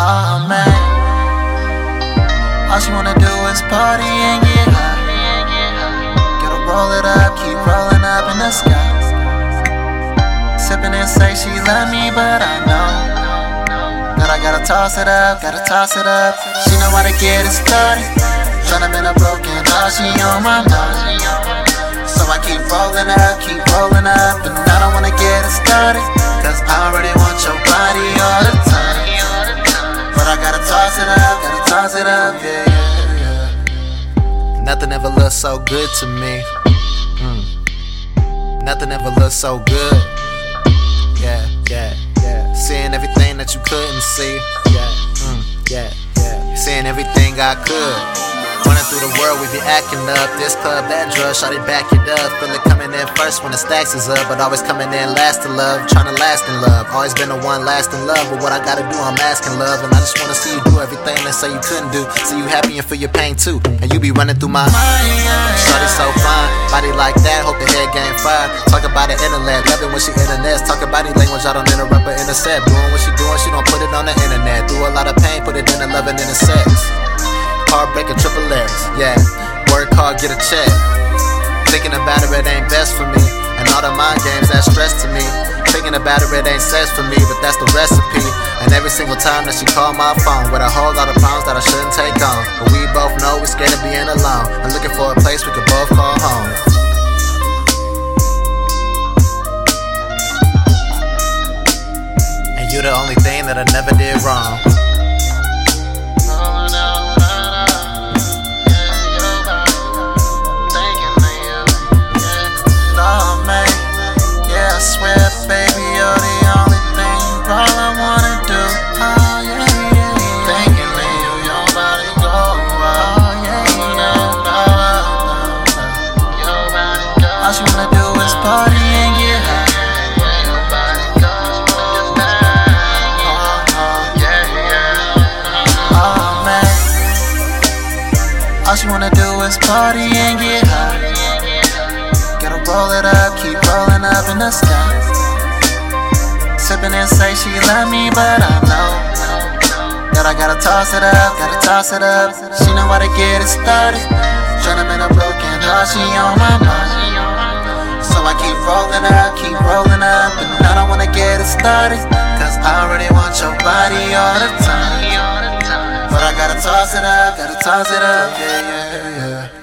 Oh man, all she wanna do is party and get high. Gotta roll it up, keep rolling up in the sky. Sipping and say she love me, but I know that I gotta toss it up, gotta toss it up. She know how to get it started. Tryna been a broken heart, she on my mind. So I keep rolling up, keep rolling up, and I don't wanna get it started. Yeah, yeah. Nothing ever looked so good to me. Mm. Nothing ever looked so good. Yeah, yeah, yeah. Seeing everything that you couldn't see. Yeah, mm, yeah, yeah. Seeing everything I could. Be acting up. This club, that drug, shot it back it up. Feel it coming in first when the stacks is up, but always coming in last to love. Trying to last in love. Always been the one last in love, but what I gotta do, I'm asking love. And I just wanna see you do everything they say you couldn't do. See you happy and feel your pain too. And you be running through my Shorty so fine, body like that, hope the head game fire. Talk about the internet, love it when she internets. Talk about body language, I don't interrupt her intercept. Doing what she doing, she don't put it on the internet. Through a lot of pain, put it in the loving and the sex. Heartbreaking triple X, yeah. Hard, get a check. Thinking about it, it ain't best for me. And all the mind games, that stress to me. Thinking about it, it ain't sex for me, but that's the recipe. And every single time that she call my phone with a whole lot of problems that I shouldn't take on. But we both know we're scared of being alone. I'm looking for a place we could both call home. And you're the only thing that I never did wrong. Party and get high. All she wanna do is party and get high. Gotta roll it up, keep rolling up in the sky. Sipping and say she love me, but I know that I gotta toss it up, gotta toss it up. She know how to get it started. Tryna make a broken heart, she on my mind. I keep rolling up, keep rolling up, and I don't wanna get it started. Cause I already want your body all the time. But I gotta toss it up, gotta toss it up, yeah, yeah, yeah.